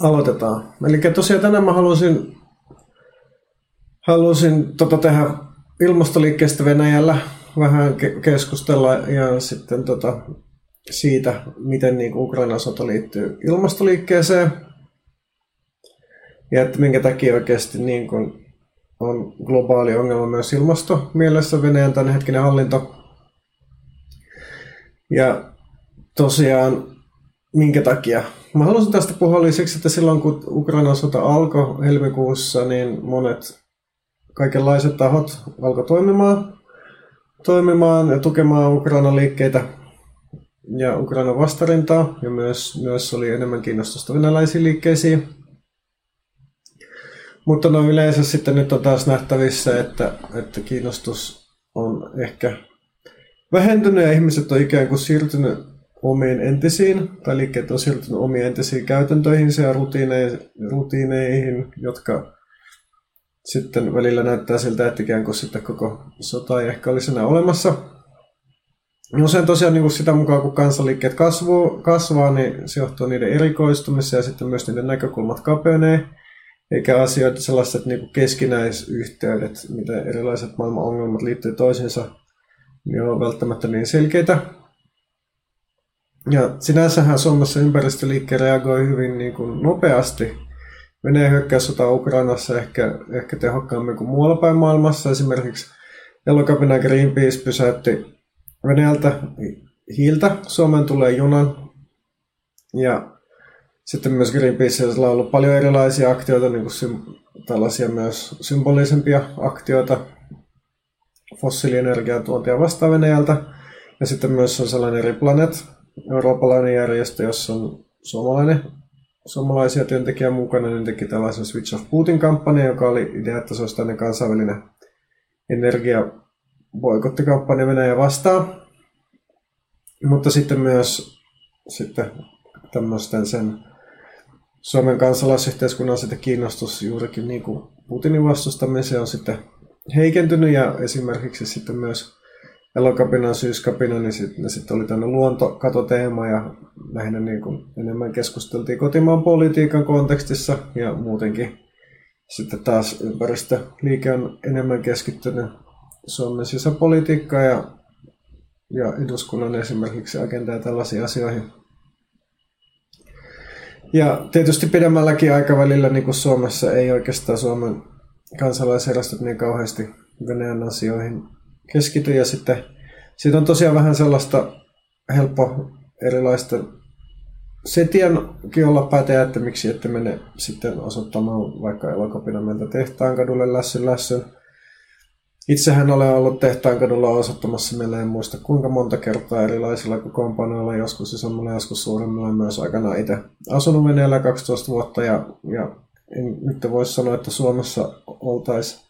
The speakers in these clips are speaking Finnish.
aloitetaan. Eli tosiaan tänään mä halusin, halusin tota tehdä ilmastoliikkeestä Venäjällä vähän ke- keskustella ja sitten tota, siitä, miten niin Ukrainan sota liittyy ilmastoliikkeeseen ja että minkä takia oikeasti niin kuin on globaali ongelma myös ilmasto mielessä Venäjän tämänhetkinen hallinto. Ja tosiaan, minkä takia? Mä haluaisin tästä puhua lisäksi, että silloin kun Ukrainan sota alkoi helmikuussa, niin monet kaikenlaiset tahot alkoi toimimaan, toimimaan ja tukemaan Ukrainan liikkeitä ja Ukrainan vastarintaa. Ja myös, myös oli enemmän kiinnostusta venäläisiin liikkeisiin. Mutta no yleensä sitten nyt on taas nähtävissä, että, että kiinnostus on ehkä vähentynyt ja ihmiset on ikään kuin siirtynyt omiin entisiin, tai liikkeet on siirtynyt omiin entisiin käytäntöihin ja rutiineihin, jotka sitten välillä näyttää siltä, että ikään kuin sitten koko sota ei ehkä olisi enää olemassa. Usein tosiaan niin kuin sitä mukaan, kun kansanliikkeet kasvuu, kasvaa, niin se johtuu niiden erikoistumiseen ja sitten myös niiden näkökulmat kapenee eikä asioita sellaiset niin keskinäisyhteydet, mitä erilaiset maailman ongelmat liittyy toisiinsa, niin on välttämättä niin selkeitä. Ja sinänsähän Suomessa ympäristöliikke reagoi hyvin niin kuin nopeasti. Venäjän hyökkäyssota Ukrainassa ehkä, ehkä tehokkaammin kuin muualla päin maailmassa. Esimerkiksi elokapina Greenpeace pysäytti Venäjältä hiiltä. Suomeen tulee junan. Ja sitten myös Greenpeaceilla on ollut paljon erilaisia aktioita, niin kuin tällaisia myös symbolisempia aktioita fossiilienergiatuontia vastaan Venäjältä. Ja sitten myös on sellainen eri Planet, eurooppalainen järjestö, jossa on suomalainen, suomalaisia työntekijä mukana, niin teki tällaisen Switch of Putin-kampanja, joka oli idea, että se olisi tämmöinen kansainvälinen energia boikottikampanja Venäjä vastaan. Mutta sitten myös sitten tämmöisten sen Suomen kansalaisyhteiskunnan sitten kiinnostus juurikin niin kuin Putinin vastustamiseen on sitten heikentynyt ja esimerkiksi sitten myös elokapinan, syyskapina, niin sitten sit oli tämmöinen luontokatoteema ja lähinnä niin kuin enemmän keskusteltiin kotimaan politiikan kontekstissa ja muutenkin sitten taas ympäristöliike on enemmän keskittynyt Suomen sisäpolitiikkaan ja, ja eduskunnan esimerkiksi agenda ja tällaisiin asioihin. Ja tietysti pidemmälläkin aikavälillä niin kuin Suomessa ei oikeastaan Suomen kansalaisjärjestöt niin kauheasti Venäjän asioihin keskity. Ja sitten siitä on tosiaan vähän sellaista helppo erilaista setiankin olla päätä että miksi ette mene sitten osoittamaan vaikka elokapina meiltä tehtaan kadulle lässyn lässyn Itsehän olen ollut tehtaan kadulla osoittamassa meillä en muista kuinka monta kertaa erilaisilla kokoonpanoilla, joskus isommilla, joskus suuremmilla myös aikana itse asunut Venäjällä 12 vuotta ja, ja en nyt voi sanoa, että Suomessa oltaisiin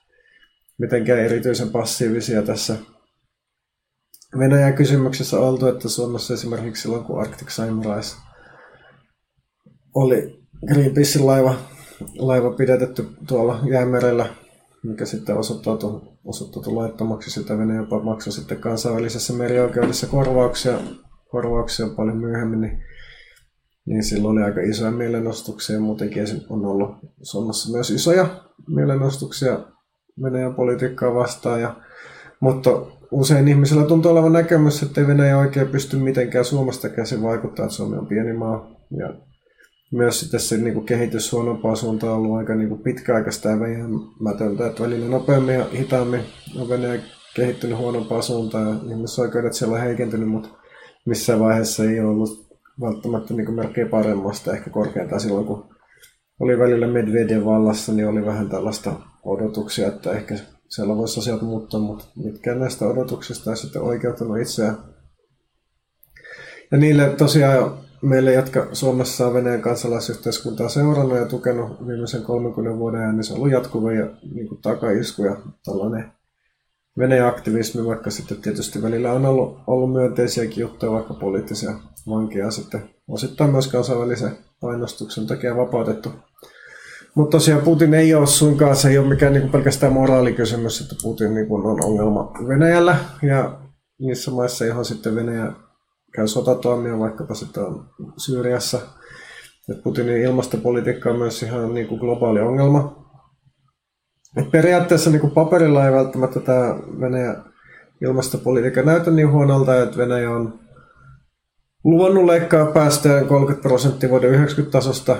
mitenkään erityisen passiivisia tässä Venäjän kysymyksessä oltu, että Suomessa esimerkiksi silloin kun Arctic Sunrise oli Greenpeacein laiva, laiva pidätetty tuolla jäämerellä mikä sitten osoittautui, osoittautui laittomaksi. Sitä Venäjä jopa maksoi sitten kansainvälisessä merioikeudessa korvauksia, korvauksia paljon myöhemmin, niin, niin silloin oli aika isoja mielenostuksia. Muutenkin on ollut Suomessa myös isoja mielenostuksia Venäjän politiikkaa vastaan. Ja, mutta usein ihmisillä tuntuu olevan näkemys, että ei Venäjä oikein pysty mitenkään Suomesta käsin vaikuttaa, että Suomi on pieni maa. Ja myös sitten se niin kuin kehitys huonompaa suuntaan on ollut aika niin kuin pitkäaikaista ja vähämätöntä, että välillä nopeammin ja hitaammin on Venäjä kehittynyt huonompaa suuntaan ja ihmisoikeudet siellä on heikentynyt, mutta missään vaiheessa ei ollut välttämättä niin merkkejä paremmasta, ehkä korkeintaan silloin, kun oli välillä Medvedev vallassa, niin oli vähän tällaista odotuksia, että ehkä siellä voisi asiat muuttaa, mutta mitkään näistä odotuksista ei sitten oikeuttanut itseään. Ja niille tosiaan meille, jotka Suomessa on Venäjän kansalaisyhteiskuntaa seurannut ja tukenut viimeisen 30 vuoden ajan, niin se on ollut jatkuva ja niin kuin takaisku ja tällainen Venäjän aktivismi, vaikka sitten tietysti välillä on ollut, ollut myönteisiäkin juttuja, vaikka poliittisia vankeja sitten osittain myös kansainvälisen painostuksen takia vapautettu. Mutta tosiaan Putin ei ole suinkaan, se ei ole mikään niin pelkästään moraalikysymys, että Putin niin on ongelma Venäjällä. Ja niissä maissa, johon sitten Venäjä käy sotatoimia, vaikkapa sitten on Syyriassa. Että Putinin ilmastopolitiikka on myös ihan niin kuin globaali ongelma. Et periaatteessa niin kuin paperilla ei välttämättä tämä Venäjän ilmastopolitiikka näytä niin huonolta, että Venäjä on luvannut leikkaa päästöjä 30 prosenttia vuoden 90 tasosta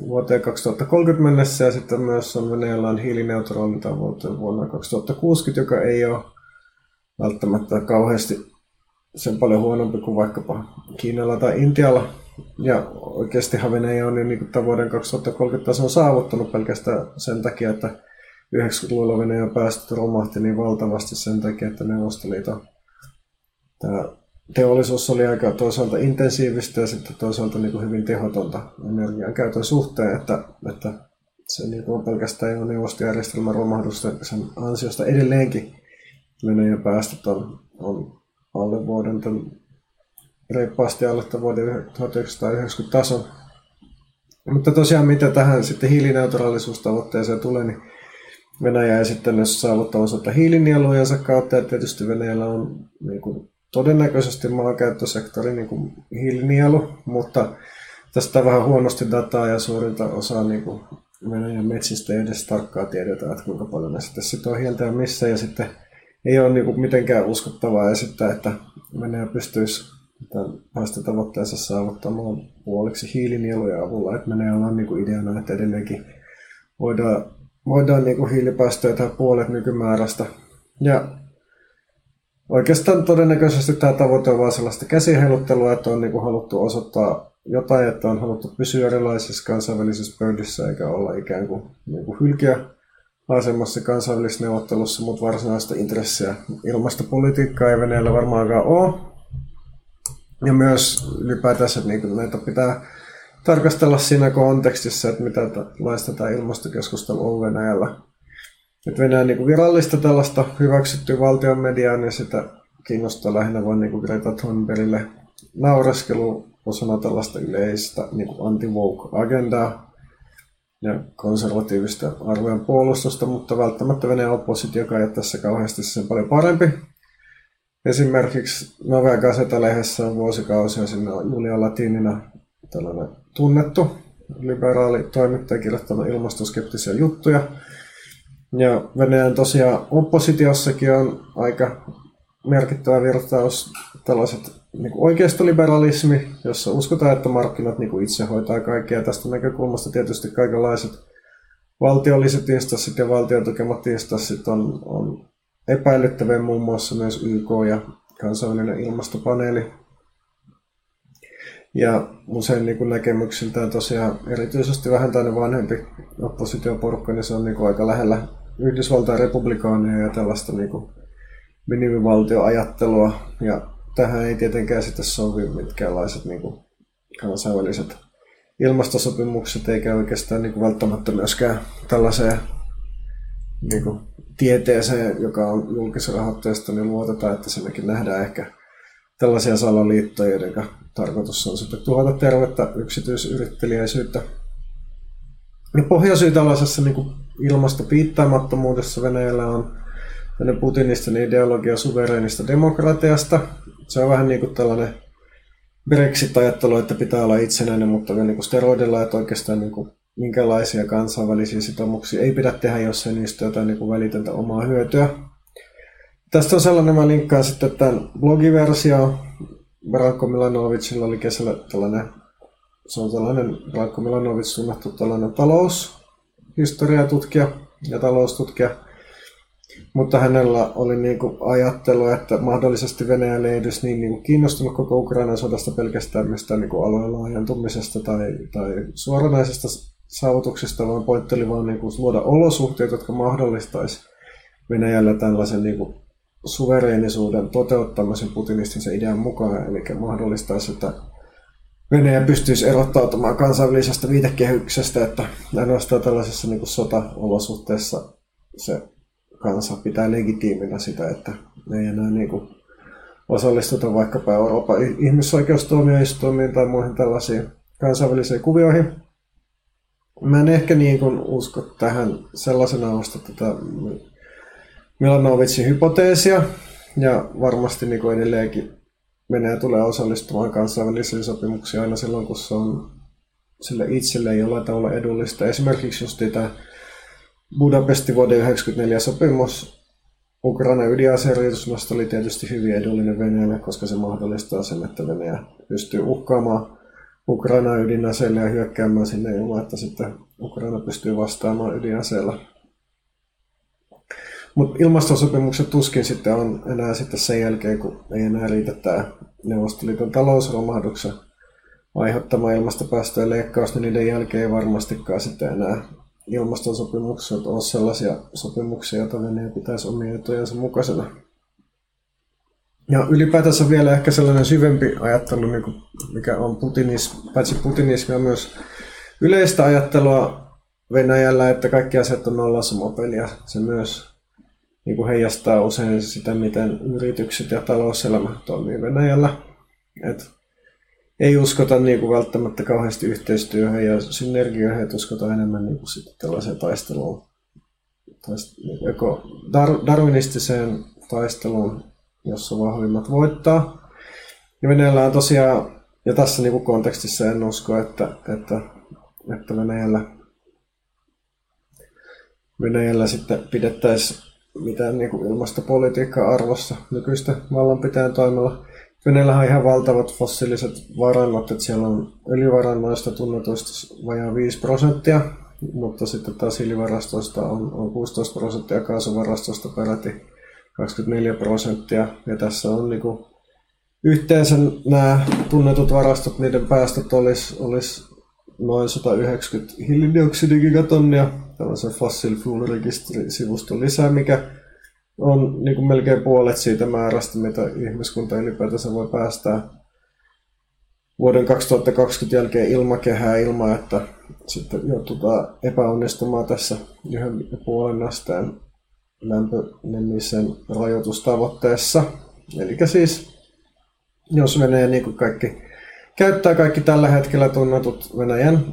vuoteen 2030 mennessä ja sitten myös on Venäjällä on hiilineutraali tavoite vuonna 2060, joka ei ole välttämättä kauheasti sen paljon huonompi kuin vaikkapa Kiinalla tai Intialla. Ja oikeasti Venäjä on niin kuin vuoden 2030 tason saavuttanut pelkästään sen takia, että 90-luvulla Venäjän päästöt romahti niin valtavasti sen takia, että Neuvostoliiton tämä teollisuus oli aika toisaalta intensiivistä ja sitten toisaalta niin kuin hyvin tehotonta energian käytön suhteen, että, että se niin kuin pelkästään jo neuvostojärjestelmän romahdusten sen ansiosta edelleenkin Venäjän päästöt on, on alle vuoden tämän, reippaasti alle vuoden 1990 tason. Mutta tosiaan mitä tähän sitten hiilineutraalisuustavoitteeseen tulee, niin Venäjä esittänyt saavuttavansa hiilinielujensa kautta, ja tietysti Venäjällä on niin kuin, todennäköisesti maankäyttösektori niin kuin hiilinielu, mutta tästä vähän huonosti dataa ja suurinta osaa niin kuin Venäjän metsistä ei edes tarkkaa tiedetä, että kuinka paljon ne sitten sitoo hiiltä ja missä, ja sitten ei ole niin kuin mitenkään uskottavaa esittää, että Venäjä pystyisi tämän päästötavoitteensa saavuttamaan puoliksi hiilinielujen avulla, että Venäjällä on niin kuin ideana, että edelleenkin voidaan, voidaan niin kuin hiilipäästöjä tehdä puolet nykymäärästä. Ja Oikeastaan todennäköisesti tämä tavoite on vain sellaista käsiheiluttelua, että on niin kuin haluttu osoittaa jotain, että on haluttu pysyä erilaisissa kansainvälisissä pöydissä eikä olla ikään kuin, niin kuin hylkiä asemassa kansainvälisessä neuvottelussa, mutta varsinaista intressiä ilmastopolitiikkaa ei Venäjällä varmaankaan ole. Ja myös ylipäätänsä niin näitä pitää tarkastella siinä kontekstissa, että mitä laista tämä ilmastokeskustelu on Venäjällä että Venäjän niin virallista tällaista hyväksyttyä valtion mediaa, niin sitä kiinnostaa lähinnä vain niin Greta Thunbergille naureskelu osana tällaista yleistä niin anti-woke-agendaa ja konservatiivista arvojen puolustusta, mutta välttämättä Venäjän oppositio ei tässä kauheasti sen paljon parempi. Esimerkiksi Novea Gazeta-lehdessä on vuosikausia sinne Julia Latinina tällainen tunnettu liberaali toimittaja kirjoittanut ilmastoskeptisiä juttuja, ja Venäjän tosiaan oppositiossakin on aika merkittävä virtaus tällaiset niin kuin oikeistoliberalismi, jossa uskotaan, että markkinat niin kuin itse hoitaa kaikkea. Tästä näkökulmasta tietysti kaikenlaiset valtiolliset instanssit ja valtion tukemat instanssit on, on epäilyttäviä, muun muassa myös YK ja kansainvälinen ilmastopaneeli. Ja usein niin kuin näkemyksiltään tosiaan erityisesti vähän tämmöinen vanhempi oppositioporukka, niin se on niin kuin aika lähellä Yhdysvaltain republikaaneja ja tällaista niin kuin minimivaltioajattelua. Ja tähän ei tietenkään sitten sovi mitkäänlaiset niin kuin kansainväliset ilmastosopimukset, eikä oikeastaan niin kuin välttämättä myöskään tällaiseen niin kuin tieteeseen, joka on julkisrahoitteista, niin luotetaan, että siinäkin nähdään ehkä tällaisia salaliittoja, joiden tarkoitus on sitten tuhota tervettä yksityisyrittelijäisyyttä. Ja pohjasyy tällaisessa niin ilmastopiittaamattomuudessa Venäjällä on putinistinen ideologia suvereenista demokratiasta. Se on vähän niin kuin tällainen Brexit-ajattelu, että pitää olla itsenäinen, mutta niin steroidilla, että oikeastaan niin kuin minkälaisia kansainvälisiä sitoumuksia ei pidä tehdä, jos ei niistä jotain niin kuin välitöntä omaa hyötyä. Tästä on sellainen, mä linkkaan sitten tämän blogiversio. Branko Milanovicilla oli kesällä tällainen, se on tällainen Branko Milanovic tunnettu tällainen taloushistoriatutkija ja taloustutkija. Mutta hänellä oli niin kuin ajattelu, että mahdollisesti Venäjä ei edes niin, niin kuin kiinnostunut koko Ukrainan sodasta pelkästään mistään niin kuin alueen laajentumisesta tai, tai suoranaisesta saavutuksesta, vaan pointti oli vaan niin kuin luoda olosuhteet, jotka mahdollistaisi Venäjällä tällaisen niin kuin suvereenisuuden toteuttamisen putinistisen idean mukaan, eli mahdollistaisi, että Venäjä pystyisi erottautumaan kansainvälisestä viitekehyksestä, että ainoastaan tällaisessa niin kuin sota-olosuhteessa se kansa pitää legitiiminä sitä, että ei enää niin kuin osallistuta vaikkapa Euroopan ihmisoikeustuomioistuimiin tai muihin tällaisiin kansainvälisiin kuvioihin. Mä en ehkä niin kuin usko tähän sellaisena osta tätä Milanovicin hypoteesia, ja varmasti niin kuin edelleenkin Venäjä tulee osallistumaan kansainvälisiin sopimuksiin aina silloin, kun se on sille itselleen jollain tavalla edullista. Esimerkiksi just tämä Budapestin vuoden 1994 sopimus Ukraina ydinaseeriisunnosta oli tietysti hyvin edullinen Venäjälle, koska se mahdollistaa sen, että Venäjä pystyy uhkaamaan Ukraina ydinaseilla ja hyökkäämään sinne ilman, että sitten Ukraina pystyy vastaamaan ydinaseella. Mutta ilmastosopimukset tuskin sitten on enää sitten sen jälkeen, kun ei enää riitä tämä Neuvostoliiton talousromahduksen aiheuttama ilmastopäästöjen leikkaus, niin niiden jälkeen ei varmastikaan sitten enää ilmastosopimukset ole sellaisia sopimuksia, joita Venäjä pitäisi omien etujensa mukaisena. Ja ylipäätänsä vielä ehkä sellainen syvempi ajattelu, niin mikä on putinis, paitsi putinismia myös yleistä ajattelua Venäjällä, että kaikki asiat on nollasumapeliä. Se myös niin kuin heijastaa usein sitä, miten yritykset ja talouselämä toimii Venäjällä. Et ei uskota niin kuin välttämättä kauheasti yhteistyöhön ja synergioihin, että uskotaan enemmän niin kuin sitten tällaiseen taisteluun, taist, joko dar, darwinistiseen taisteluun, jossa vahvimmat voittaa. Ja Venäjällä on tosiaan, ja tässä niin kuin kontekstissa en usko, että, että, että Venäjällä, Venäjällä sitten pidettäisiin mitään niin kuin ilmastopolitiikkaa arvossa nykyistä vallanpitäjän toimella. Venäjällä on ihan valtavat fossiiliset varannot, että siellä on öljyvarannoista tunnetuista vajaa 5 prosenttia, mutta sitten taas hiilivarastoista on, on 16 prosenttia, kaasuvarastoista peräti 24 prosenttia. Ja tässä on niin kuin, yhteensä nämä tunnetut varastot, niiden päästöt olisi, olisi noin 190 hiilidioksidigigatonnia tällaisen Fossil Fuel Registry-sivuston lisää, mikä on niin kuin melkein puolet siitä määrästä, mitä ihmiskunta ylipäätänsä voi päästää vuoden 2020 jälkeen ilmakehää ilman, että sitten joudutaan epäonnistumaan tässä yhden puolen asteen lämpönemisen rajoitustavoitteessa. Eli siis, jos Venäjä niin kuin kaikki, käyttää kaikki tällä hetkellä tunnetut Venäjän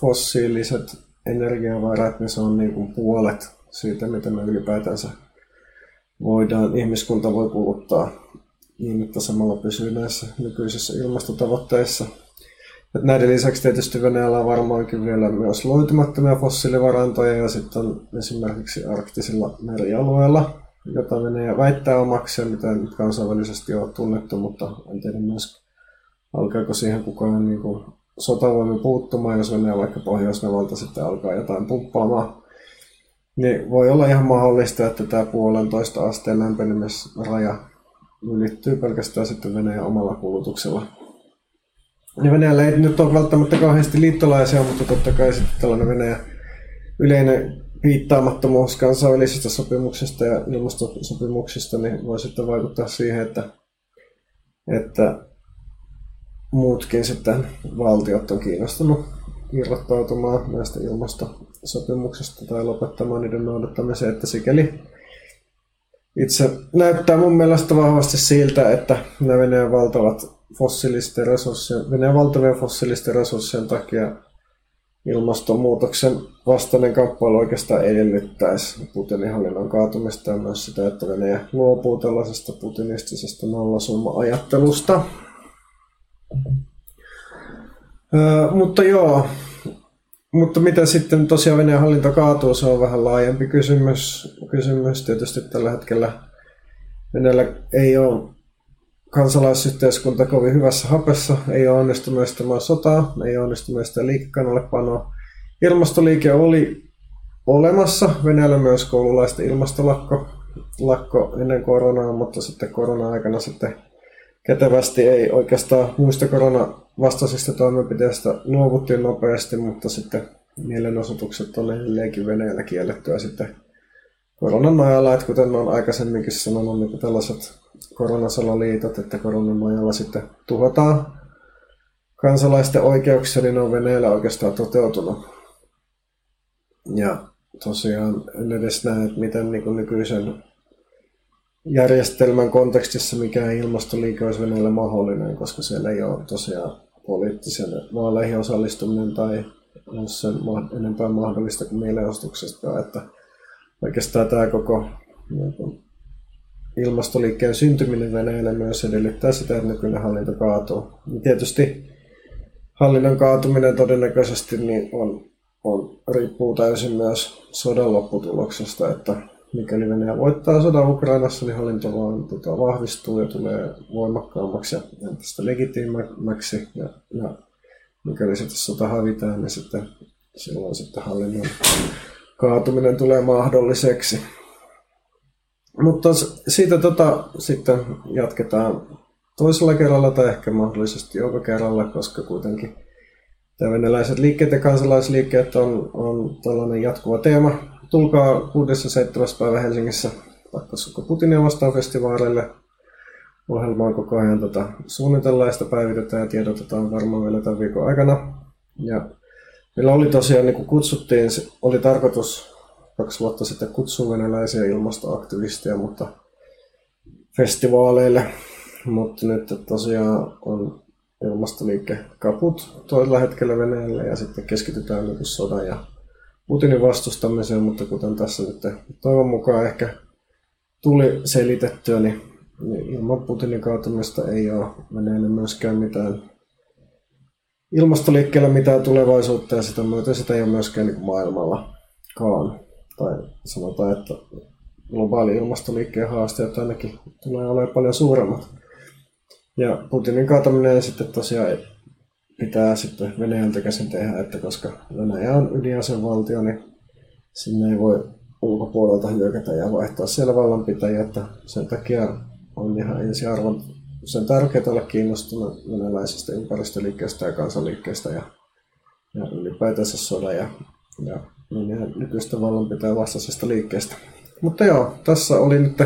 fossiiliset energiavarat, niin se on niin kuin puolet siitä, mitä me ylipäätänsä voidaan, ihmiskunta voi kuluttaa niin, että samalla pysyy näissä nykyisissä ilmastotavoitteissa. Et näiden lisäksi tietysti Venäjällä on varmaankin vielä myös loitumattomia fossiilivarantoja ja sitten on esimerkiksi arktisilla merialueilla, jota Venäjä väittää omaksi ja mitä nyt kansainvälisesti on tunnettu, mutta en tiedä myös alkaako siihen kukaan niin kuin sotavoimin puuttumaan, jos Venäjä vaikka pohjois sitten alkaa jotain pumppaamaan niin voi olla ihan mahdollista, että tämä puolentoista asteen lämpenemisraja ylittyy pelkästään sitten Venäjän omalla kulutuksella. Ja Venäjällä ei nyt ole välttämättä kauheasti liittolaisia, mutta totta kai sitten tällainen Venäjä yleinen piittaamattomuus kansainvälisistä sopimuksista ja ilmastosopimuksista niin voi sitten vaikuttaa siihen, että, että muutkin sitten valtiot on kiinnostunut irrottautumaan näistä ilmastosopimuksista tai lopettamaan niiden noudattamisen, että sikäli itse näyttää mun mielestä vahvasti siltä, että nämä Venäjän valtavat fossiilisten resurssien, Venäjän valtavien fossiilisten resurssien takia ilmastonmuutoksen vastainen kamppailu oikeastaan edellyttäisi Putinin hallinnon kaatumista ja myös sitä, että Venäjä luopuu tällaisesta putinistisesta nollasumma-ajattelusta. Mutta joo, mutta mitä sitten tosiaan Venäjän hallinto kaatuu, se on vähän laajempi kysymys. kysymys. Tietysti tällä hetkellä Venäjällä ei ole kansalaisyhteiskunta kovin hyvässä hapessa, ei ole onnistunut estämään sotaa, ei ole onnistunut estämään liikekannallepanoa. Ilmastoliike oli olemassa, Venäjällä myös koululaisten ilmastolakko lakko ennen koronaa, mutta sitten korona-aikana sitten kätevästi ei oikeastaan muista koronavastaisista toimenpiteistä luovuttiin nopeasti, mutta sitten mielenosoitukset on edelleenkin Venäjällä kiellettyä sitten koronan nojalla, että kuten olen aikaisemminkin sanonut, niin tällaiset koronasalaliitot, että koronan nojalla sitten tuhotaan kansalaisten oikeuksia, niin ne on Venäjällä oikeastaan toteutunut. Ja tosiaan en edes näe, että miten niin nykyisen järjestelmän kontekstissa mikään ilmastoliike olisi Venäjällä mahdollinen, koska siellä ei ole tosiaan poliittisen vaaleihin osallistuminen tai sen enempää mahdollista kuin mielenostuksesta, että oikeastaan tämä koko niin ilmastoliikkeen syntyminen Venäjällä myös edellyttää sitä, että nykyinen hallinto kaatuu. Ja tietysti hallinnon kaatuminen todennäköisesti niin on, on, riippuu täysin myös sodan lopputuloksesta, että mikäli Venäjä voittaa sodan Ukrainassa, niin hallinto vaan tota, vahvistuu ja tulee voimakkaammaksi ja entistä legitiimäksi. Ja, ja mikäli sitten sota hävitään, niin sitten silloin sitten hallinnon kaatuminen tulee mahdolliseksi. Mutta siitä tota, sitten jatketaan toisella kerralla tai ehkä mahdollisesti joka kerralla, koska kuitenkin tämä venäläiset liikkeet ja kansalaisliikkeet on, on tällainen jatkuva teema. Tulkaa 6.7. päivä Helsingissä Pakkasukko Putinia vastaan festivaaleille. Ohjelmaa koko ajan tota, suunnitellaan ja sitä päivitetään ja tiedotetaan varmaan vielä tämän viikon aikana. Ja meillä oli tosiaan, niin kuin kutsuttiin, oli tarkoitus kaksi vuotta sitten kutsua venäläisiä ilmastoaktivisteja, mutta festivaaleille. Mutta nyt tosiaan on ilmastoliike kaput toisella hetkellä Venäjällä ja sitten keskitytään niin sodan ja Putinin vastustamiseen, mutta kuten tässä nyt toivon mukaan ehkä tuli selitettyä, niin, niin ilman Putinin kaatumista ei ole Venäjällä myöskään mitään ilmastoliikkeellä mitään tulevaisuutta ja sitä myöten sitä ei ole myöskään niin maailmallakaan. Tai sanotaan, että globaali ilmastoliikkeen haasteet ainakin tulee olemaan paljon suuremmat. Ja Putinin kaataminen sitten tosiaan pitää sitten Venäjältä käsin tehdä, että koska Venäjä on ydinasevaltio, niin sinne ei voi ulkopuolelta hyökätä ja vaihtaa siellä vallanpitäjiä, että sen takia on ihan ensiarvon sen tärkeää olla kiinnostunut venäläisestä ympäristöliikkeestä ja kansanliikkeestä ja, ja ylipäätänsä sodan ja, ja nykyistä vallanpitäjän vastaisesta liikkeestä. Mutta joo, tässä oli nyt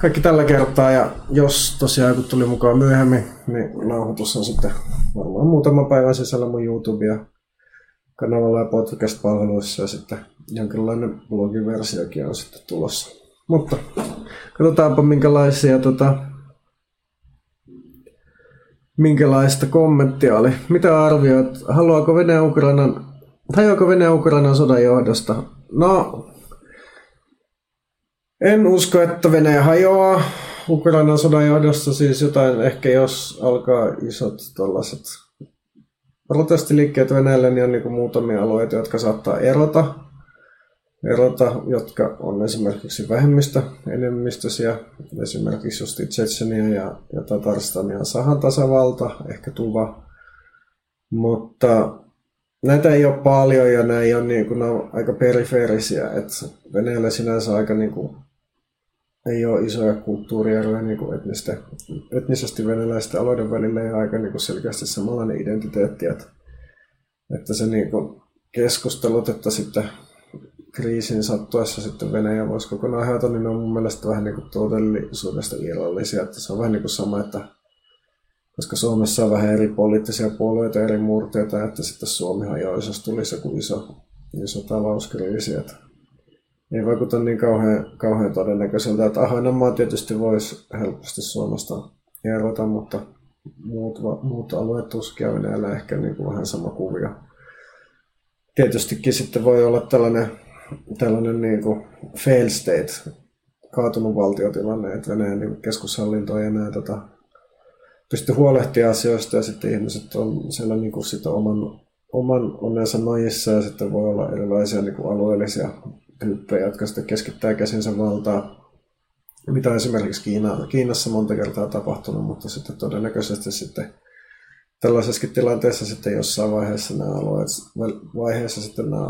kaikki tällä kertaa ja jos tosiaan joku tuli mukaan myöhemmin, niin nauhoitus on sitten varmaan muutama päivän sisällä mun YouTubea kanavalla ja podcast-palveluissa ja sitten jonkinlainen blogiversiokin on sitten tulossa. Mutta katsotaanpa minkälaisia tota, minkälaista kommenttia oli. Mitä arvioit? Haluaako Venäjä Ukrainan, hajoako Venäjä Ukrainan sodan johdosta? No, en usko, että Venäjä hajoaa Ukrainan sodan johdosta. Siis jotain, ehkä jos alkaa isot tällaiset protestiliikkeet Venäjällä, niin on niin muutamia alueita, jotka saattaa erota. Erota, jotka on esimerkiksi vähemmistö enemmistöisiä, esimerkiksi just Tsetsenia ja, ja Tatarstan ja Sahan tasavalta, ehkä Tuva. Mutta näitä ei ole paljon ja nämä ei ole, niin kuin, on aika perifeerisiä. että Venäjällä sinänsä aika niin kuin, ei ole isoja kulttuurieroja niin kuin etnistä, etnisesti venäläisten alueiden välillä ja aika niin kuin selkeästi samanlainen identiteetti, että, että se niin kuin keskustelut, että sitten kriisin sattuessa sitten Venäjä voisi kokonaan hajota, niin ne on mun mielestä vähän niin kuin todellisuudesta irrallisia, että se on vähän niin kuin sama, että koska Suomessa on vähän eri poliittisia puolueita, eri murteita, että sitten Suomi hajoisi, jos tulisi joku iso, iso talouskriisi, että ei vaikuta niin kauhean, kauhean todennäköiseltä, että Ahvenanmaa tietysti voisi helposti Suomesta erota, mutta muut, muut alueet tuskia Venäjällä ehkä niin kuin vähän sama kuvio. Tietystikin sitten voi olla tällainen, tällainen niin kuin fail state, kaatunut valtiotilanne, että Venäjän niin keskushallinto ei enää tota, pysty huolehtimaan asioista ja sitten ihmiset on siellä niin kuin sitä oman, oman onnensa nojissa ja sitten voi olla erilaisia niin kuin alueellisia tyyppejä, jotka sitten keskittää käsinsä valtaa, mitä esimerkiksi Kiina, Kiinassa monta kertaa tapahtunut, mutta sitten todennäköisesti sitten tällaisessakin tilanteessa sitten jossain vaiheessa nämä alueet, vaiheessa sitten nämä,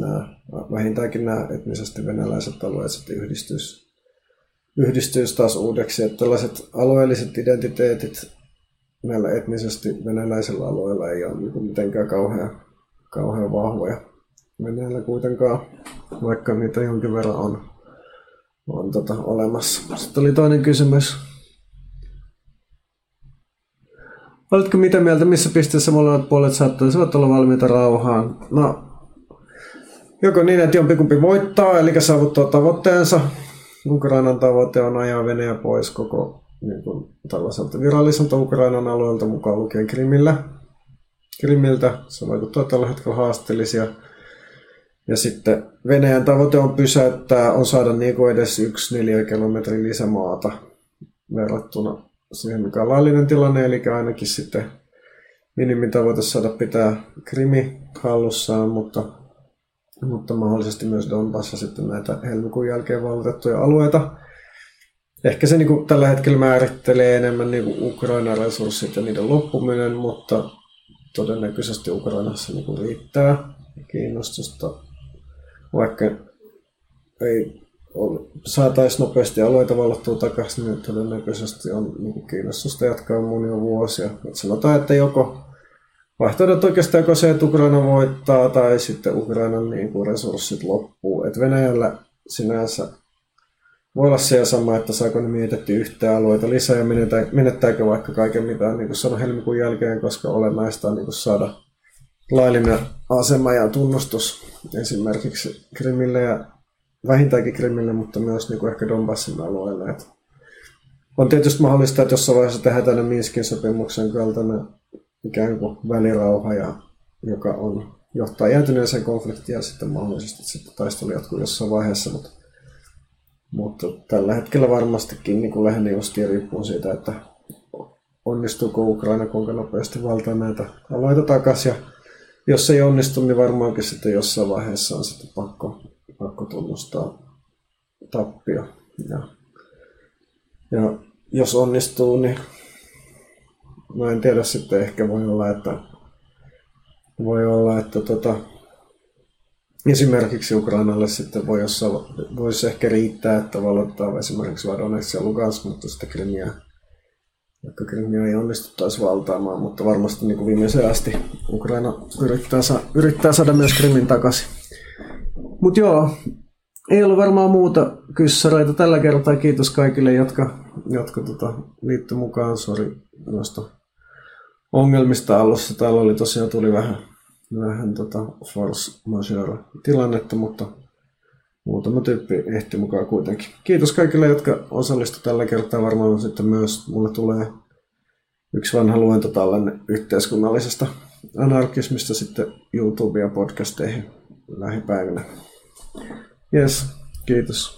nämä vähintäänkin nämä etnisesti venäläiset alueet sitten yhdistyisi, yhdistyisi taas uudeksi. Että tällaiset alueelliset identiteetit näillä etnisesti venäläisillä alueilla ei ole niin mitenkään kauhean, kauhean vahvoja. Venäjällä kuitenkaan, vaikka niitä jonkin verran on, on tota, olemassa. Sitten oli toinen kysymys. Oletko mitä mieltä, missä pisteessä molemmat puolet saattaisivat olla valmiita rauhaan? No, joko niin, että jompikumpi voittaa, eli saavuttaa tavoitteensa. Ukrainan tavoite on ajaa Venäjä pois koko niin kuin, tällaiselta viralliselta Ukrainan alueelta mukaan lukien Krimillä. Krimiltä se vaikuttaa tällä hetkellä haasteellisia ja sitten Venäjän tavoite on pysäyttää, on saada niin kuin edes yksi neljä kilometrin lisämaata verrattuna siihen, mikä on laillinen tilanne, eli ainakin sitten minimitavoite saada pitää Krimi hallussaan, mutta, mutta mahdollisesti myös Donbassa sitten näitä helmikuun jälkeen valloitettuja alueita. Ehkä se niin kuin, tällä hetkellä määrittelee enemmän niin Ukrainan resurssit ja niiden loppuminen, mutta todennäköisesti Ukrainassa niin kuin, riittää kiinnostusta, vaikka ei saataisiin nopeasti alueita vallattua takaisin, niin todennäköisesti on niin kiinnostusta jatkaa monia vuosia. Et sanotaan, että joko vaihtoehdot oikeastaan joko se, että Ukraina voittaa tai sitten Ukrainan niin kuin resurssit loppuu. Et Venäjällä sinänsä voi olla se sama, että saako ne mietitty yhtään alueita lisää ja menettääkö vaikka kaiken mitä niin kuin sanon helmikuun jälkeen, koska olennaista on niin kuin saada laillinen asema ja tunnustus esimerkiksi Krimille ja vähintäänkin Krimille, mutta myös niin kuin ehkä Donbassin alueelle. Et on tietysti mahdollista, että jossain vaiheessa tehdään tänne Minskin sopimuksen kaltainen ikään kuin välirauha, ja, joka on, johtaa jäätyneeseen konfliktiin ja sitten mahdollisesti sitten taistelu jatkuu jossain vaiheessa, mutta, mutta tällä hetkellä varmastikin niin lähinnä just riippuu siitä, että onnistuuko Ukraina kuinka nopeasti valtaa näitä aloita takaisin. Jos ei onnistu, niin varmaankin sitten jossain vaiheessa on sitten pakko pakko tunnustaa tappio. Ja, ja jos onnistuu, niin mä en tiedä sitten ehkä voi olla, että voi olla, että tota, esimerkiksi Ukrainalle sitten voi jossain, voisi ehkä riittää, että valottaa esimerkiksi Donetsk ja Lugansk, mutta sitten Krimiä, vaikka Krimiä ei onnistuttaisi valtaamaan, mutta varmasti niin kuin viimeiseen asti Ukraina yrittää, sa- yrittää saada myös Krimin takaisin. Mutta joo, ei ollut varmaan muuta kyssäreitä tällä kertaa. Kiitos kaikille, jotka, jotka tota, liittyi mukaan. Sori noista ongelmista alussa. Täällä oli tosiaan tuli vähän, vähän tota force majeure tilannetta, mutta muutama tyyppi ehti mukaan kuitenkin. Kiitos kaikille, jotka osallistuivat tällä kertaa. Varmaan sitten myös mulle tulee yksi vanha luento tällainen yhteiskunnallisesta anarkismista sitten YouTube- ja podcasteihin lähipäivinä. Yes, kiitos.